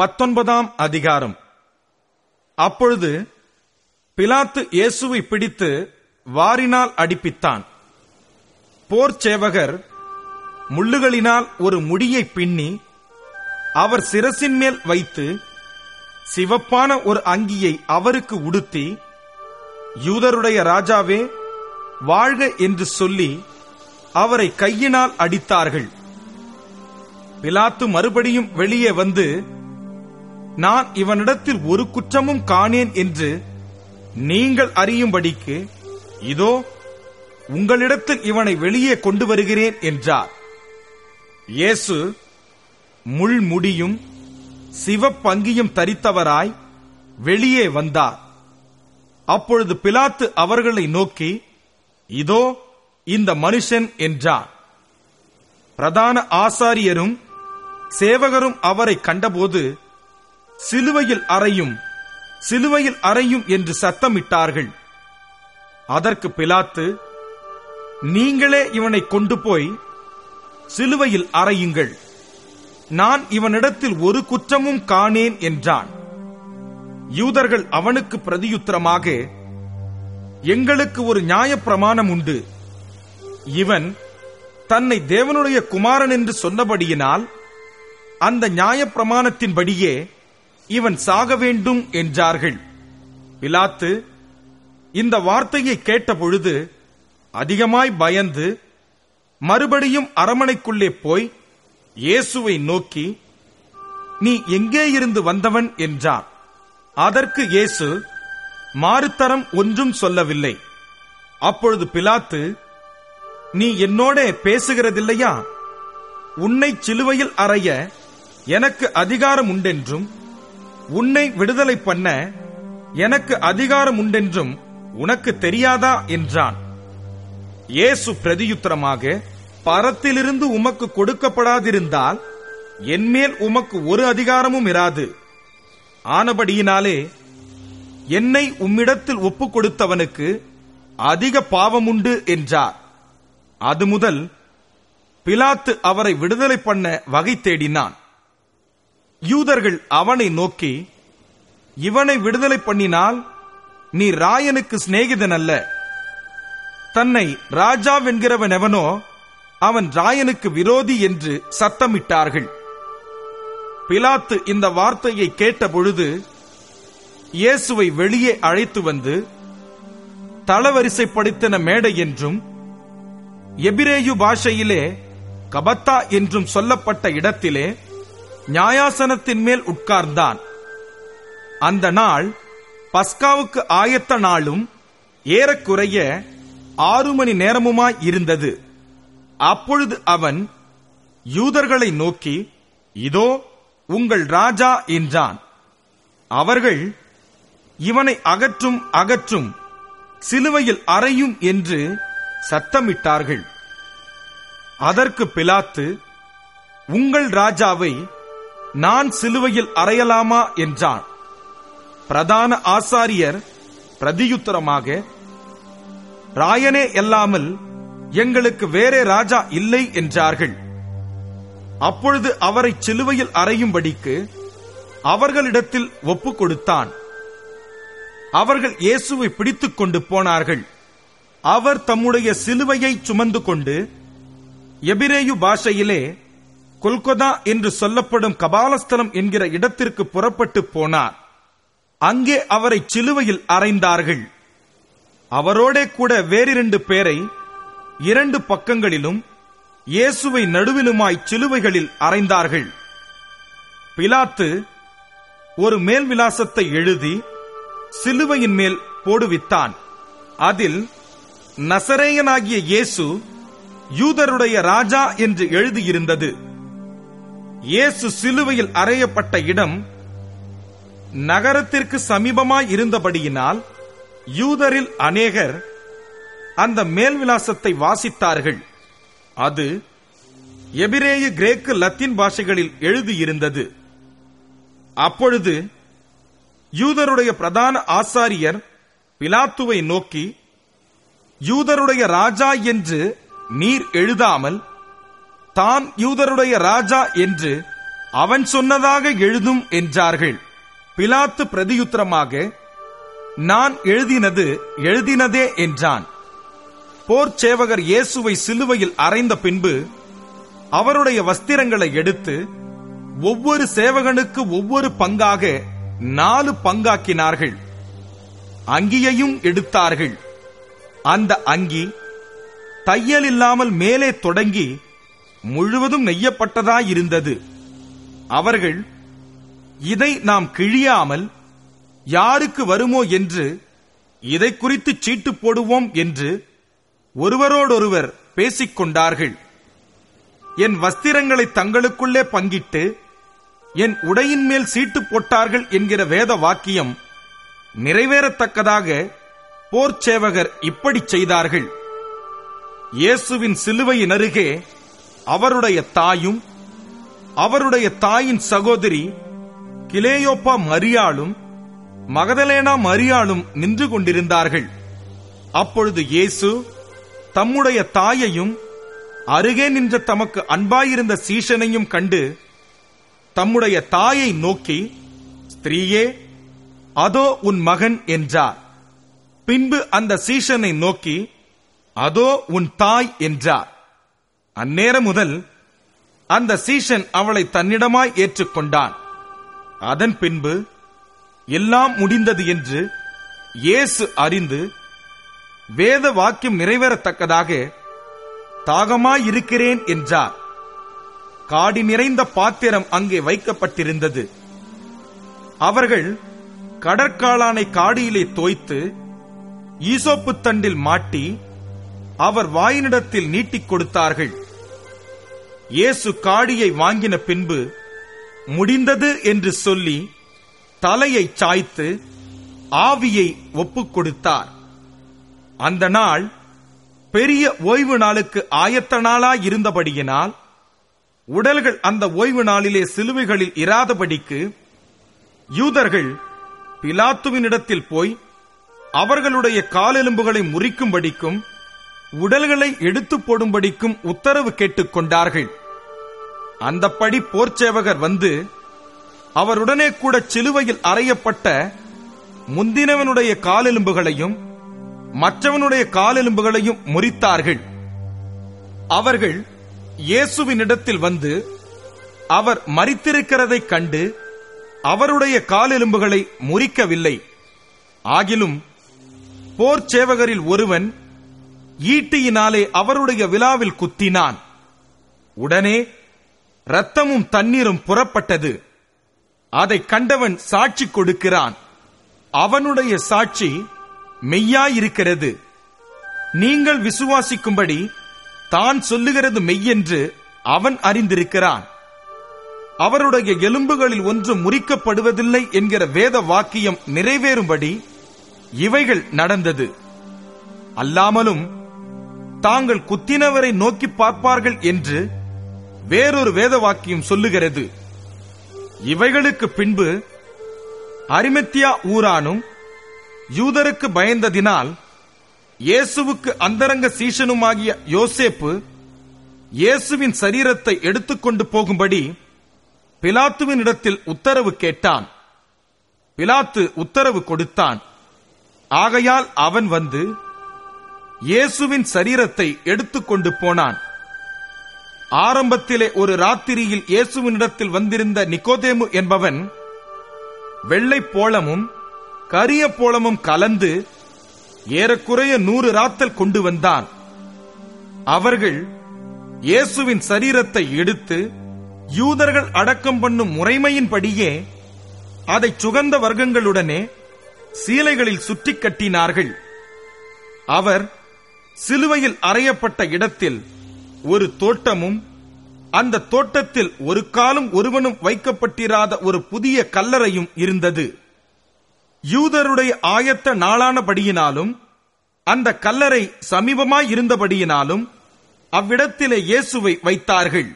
பத்தொன்பதாம் அதிகாரம். அப்பொழுது பிலாத்து இயேசுவை பிடித்து வாரினால் அடிப்பித்தான். போர் சேவகர் முள்ளுகளினால் ஒரு முடியை பின்னி அவர் சிரசின் மேல் வைத்து சிவப்பான ஒரு அங்கியை அவருக்கு உடுத்தி யூதருடைய ராஜாவே வாழ்க என்று சொல்லி அவரை கையினால் அடித்தார்கள். பிலாத்து மறுபடியும் வெளியே வந்து நான் இவனிடத்தில் ஒரு குற்றமும் காணேன் என்று நீங்கள் அறியும்படிக்கு இதோ உங்களிடத்தில் இவனை வெளியே கொண்டு வருகிறேன் என்றார். இயேசு முள்முடியும் சிவப்பங்கியும் தரித்தவராய் வெளியே வந்தார். அப்பொழுது பிலாத்து அவர்களை நோக்கி இதோ இந்த மனுஷன் என்றார். பிரதான ஆசாரியரும் சேவகரும் அவரை கண்டபோது சிலுவையில் அறையும் சிலுவையில் அறையும் என்று சத்தமிட்டார்கள். அதற்கு பிலாத்து நீங்களே இவனை கொண்டு போய் சிலுவையில் அறையுங்கள். நான் இவனிடத்தில் ஒரு குற்றமும் காணேன் என்றான். யூதர்கள் அவனுக்கு பிரதியுத்தரமாக எங்களுக்கு ஒரு நியாயப்பிரமாணம் உண்டு. இவன் தன்னை தேவனுடைய குமாரன் என்று சொன்னபடியினால் அந்த நியாயப்பிரமாணத்தின்படியே இவன் சாக வேண்டும் என்றார்கள். பிலாத்து இந்த வார்த்தையை கேட்ட பொழுது அதிகமாய் பயந்து மறுபடியும் அரமனைக்குள்ளே போய் இயேசுவை நோக்கி நீ எங்கே இருந்து வந்தவன்? என்றார். அதற்கு இயேசு மாறுத்தரம் ஒன்றும் சொல்லவில்லை. அப்பொழுது பிலாத்து நீ என்னோட பேசுகிறதில்லையா? உன்னை சிலுவையில் அறைய எனக்கு அதிகாரம் உண்டென்றும் உன்னை விடுதலை பண்ண எனக்கு அதிகாரம் உண்டென்றும் உனக்கு தெரியாதா என்றான். இயேசு பிரதியுத்தரமாக பரத்திலிருந்து உமக்கு கொடுக்கப்படாதிருந்தால் என்மேல் உமக்கு ஒரு அதிகாரமும் இராது. ஆனபடியினாலே என்னை உம்மிடத்தில் ஒப்புக் கொடுத்தவனுக்கு அதிக பாவமுண்டு என்றார். அது முதல் பிலாத்து அவரை விடுதலை பண்ண வகை தேடினான். யூதர்கள் அவனை நோக்கி இவனை விடுதலை பண்ணினால் நீ ராயனுக்கு சிநேகிதன் அல்ல தன்னை ராஜாவென்கிறவன் எவனோ அவன் ராயனுக்கு விரோதி என்று சத்தமிட்டார்கள். பிலாத்து இந்த வார்த்தையை கேட்ட பொழுது இயேசுவை வெளியே அழைத்து வந்து தளவரிசைப்படுத்தின மேடை என்றும் எபிரேயு பாஷையிலே கபத்தா என்றும் சொல்லப்பட்ட இடத்திலே நியாயாசனத்தின் மேல் உட்கார்ந்தான். அந்த நாள் பஸ்காவுக்கு ஆயத்த நாளும் ஏறக்குறைய ஆறு மணி நேரமுமாய் இருந்தது. அப்பொழுது அவன் யூதர்களை நோக்கி இதோ உங்கள் ராஜா என்றான். அவர்கள் இவனை அகற்றும் அகற்றும் சிலுவையில் அறையும் என்று சத்தமிட்டார்கள். அதற்கு பிலாத்து உங்கள் ராஜாவை நான் சிலுவையில் அறையலாமா என்றான். பிரதான ஆசாரியர் பிரதியுத்தரமாக ராயனே அல்லாமல் எங்களுக்கு வேறே ராஜா இல்லை என்றார்கள். அப்பொழுது அவரை சிலுவையில் அறையும்படிக்கு அவர்களிடத்தில் ஒப்புக் கொடுத்தான். அவர்கள் இயேசுவை பிடித்துக் கொண்டு போனார்கள். அவர் தம்முடைய சிலுவையை சுமந்து கொண்டு எபிரேயு பாஷையிலே கொல்கொதா என்று சொல்லப்படும் கபாலஸ்தலம் என்கிற இடத்திற்கு புறப்பட்டு போனார். அங்கே அவரை சிலுவையில் அறைந்தார்கள். அவரோடே கூட வேறிரண்டு பேரை இரண்டு பக்கங்களிலும் இயேசுவை நடுவிலுமாய் சிலுவைகளில் அறைந்தார்கள். பிலாத்து ஒரு மேல் விலாசத்தை எழுதி சிலுவையின் மேல் போடுவித்தான். அதில் நசரேயனாகிய இயேசு யூதருடைய ராஜா என்று எழுதியிருந்தது. இயேசு சிலுவையில் அறையப்பட்ட இடம் நகரத்திற்கு சமீபமாய் இருந்தபடியினால் யூதரில் அநேகர் அந்த மேல் விலாசத்தை வாசித்தார்கள். அது எபிரேய கிரேக்கு லத்தீன் பாஷைகளில் எழுதியிருந்தது. அப்பொழுது யூதருடைய பிரதான ஆசாரியர் பிலாத்துவை நோக்கி யூதருடைய ராஜா என்று நீர் எழுதாமல் தான் யூதருடைய ராஜா என்று அவன் சொன்னதாக எழுதும் என்றார்கள். பிலாத்து பிரதியுத்தரமாக நான் எழுதினது எழுதினதே என்றான். போர் சேவகர் இயேசுவை சிலுவையில் அறைந்த பின்பு அவருடைய வஸ்திரங்களை எடுத்து ஒவ்வொரு சேவகனுக்கு ஒவ்வொரு பங்காக நாலு பங்காக்கினார்கள். அங்கியையும் எடுத்தார்கள். அந்த அங்கி தையல் இல்லாமல் மேலே தொடங்கி முழுவதும் நெய்யப்பட்டதாயிருந்தது. அவர்கள் இதை நாம் கிழியாமல் யாருக்கு வருமோ என்று இதை குறித்து சீட்டு போடுவோம் என்று ஒருவரோடொருவர் பேசிக் கொண்டார்கள் என் வஸ்திரங்களை தங்களுக்குள்ளே பங்கிட்டு என் உடையின் மேல் சீட்டு போட்டார்கள் என்கிற வேத வாக்கியம் நிறைவேறத்தக்கதாக போர்ச்சேவகர் இப்படி செய்தார்கள். இயேசுவின் சிலுவையின் அருகே அவருடைய தாயும் அவருடைய தாயின் சகோதரி கிலேயோப்பா மரியாளும் மகதலேனா மரியாளும் நின்று கொண்டிருந்தார்கள். அப்பொழுது இயேசு தம்முடைய தாயையும் அருகே நின்ற தமக்கு அன்பாயிருந்த சீஷனையும் கண்டு தம்முடைய தாயை நோக்கி ஸ்திரீயே அதோ உன் மகன் என்றார். பின்பு அந்த சீஷனை நோக்கி அதோ உன் தாய் என்றார். அந்நேரம் முதல் அந்த சீஷன் அவளை தன்னிடமாய் ஏற்றுக்கொண்டான். அதன் பின்பு எல்லாம் முடிந்தது என்று இயேசு அறிந்து வேத வாக்கியம் நிறைவேறத்தக்கதாக தாகமாயிருக்கிறேன் என்றார். காடி நிறைந்த பாத்திரம் அங்கே வைக்கப்பட்டிருந்தது. அவர்கள் கடற்காளானை காடியிலே தோய்த்து ஈசோப்பு தண்டில் மாட்டி அவர் வாயினிடத்தில் நீட்டிக் கொடுத்தார்கள். இயேசு காடியை வாங்கின பின்பு முடிந்தது என்று சொல்லி தலையை சாய்த்து ஆவியை ஒப்புக் கொடுத்தார். அந்த நாள் பெரிய ஓய்வு நாளுக்கு ஆயத்த நாளாய் இருந்தபடியினால் உடல்கள் அந்த ஓய்வு நாளிலே சிலுவைகளில் இராதபடிக்கு யூதர்கள் பிலாத்துவினிடத்தில் போய் அவர்களுடைய காலெலும்புகளை முறிக்கும்படிக்கும் உடல்களை எடுத்து போடும்படிக்கும் உத்தரவு கேட்டுக் கொண்டார்கள் அந்தப்படி போர்ச்சேவகர் வந்து அவருடனே கூட சிலுவையில் அறையப்பட்ட முந்தினவனுடைய காலெலும்புகளையும் மற்றவனுடைய காலெலும்புகளையும் முறித்தார்கள். அவர்கள் இயேசுவினிடத்தில் வந்து அவர் மறித்திருக்கிறதைக் கண்டு அவருடைய காலெலும்புகளை முறிக்கவில்லை. ஆகிலும் போர்ச்சேவகரில் ஒருவன் ஈட்டியினாலே அவருடைய விழாவில் குத்தினான். உடனே ரத்தமும் தண்ணீரும் புறப்பட்டது. அதை கண்டவன் சாட்சி கொடுக்கிறான். அவனுடைய சாட்சி மெய்யாயிருக்கிறது. நீங்கள் விசுவாசிக்கும்படி தான் சொல்லுகிறது மெய்யென்று அவன் அறிந்திருக்கிறான். அவருடைய எலும்புகளில் ஒன்று முறிக்கப்படுவதில்லை என்கிற வேத வாக்கியம் நிறைவேறும்படி இவைகள் நடந்தது. அல்லாமலும் தாங்கள் குத்தினவரை நோக்கி பார்ப்பார்கள் என்று வேறொரு வேத வாக்கியம் சொல்லுகிறது. இவைகளுக்கு பின்பு அரிமத்தியா ஊரானும் யூதருக்கு பயந்ததினால் இயேசுவுக்கு அந்தரங்க சீஷனுமாகிய யோசேப்பு இயேசுவின் சரீரத்தை எடுத்துக்கொண்டு போகும்படி பிலாத்துவின் இடத்தில் உத்தரவு கேட்டான். பிலாத்து உத்தரவு கொடுத்தான். ஆகையால் அவன் வந்து இயேசுவின் சரீரத்தை எடுத்துக்கொண்டு போனான். ஆரம்பத்திலே ஒரு ராத்திரியில் இயேசுவினிடத்தில் வந்திருந்த நிக்கோதேமு என்பவன் வெள்ளை போளமும் கரிய போளமும் கலந்து ஏறக்குறைய நூறு ராத்தல் கொண்டு வந்தான். அவர்கள் இயேசுவின் சரீரத்தை எடுத்து யூதர்கள் அடக்கம் பண்ணும் முறைமையின்படியே அதை சுகந்த வர்க்கங்களுடனே சீலைகளில் சுற்றி கட்டினார்கள். அவர் சிலுவையில் அறையப்பட்ட இடத்தில் ஒரு தோட்டமும் அந்த தோட்டத்தில் ஒரு காலம் ஒருவனும் வைக்கப்பட்டிராத ஒரு புதிய கல்லறையும் இருந்தது. யூதருடைய ஆயத்த நாளானபடியினாலும் அந்த கல்லறை சமீபமாய் இருந்தபடியினாலும் அவ்விடத்திலே இயேசுவை வைத்தார்கள்.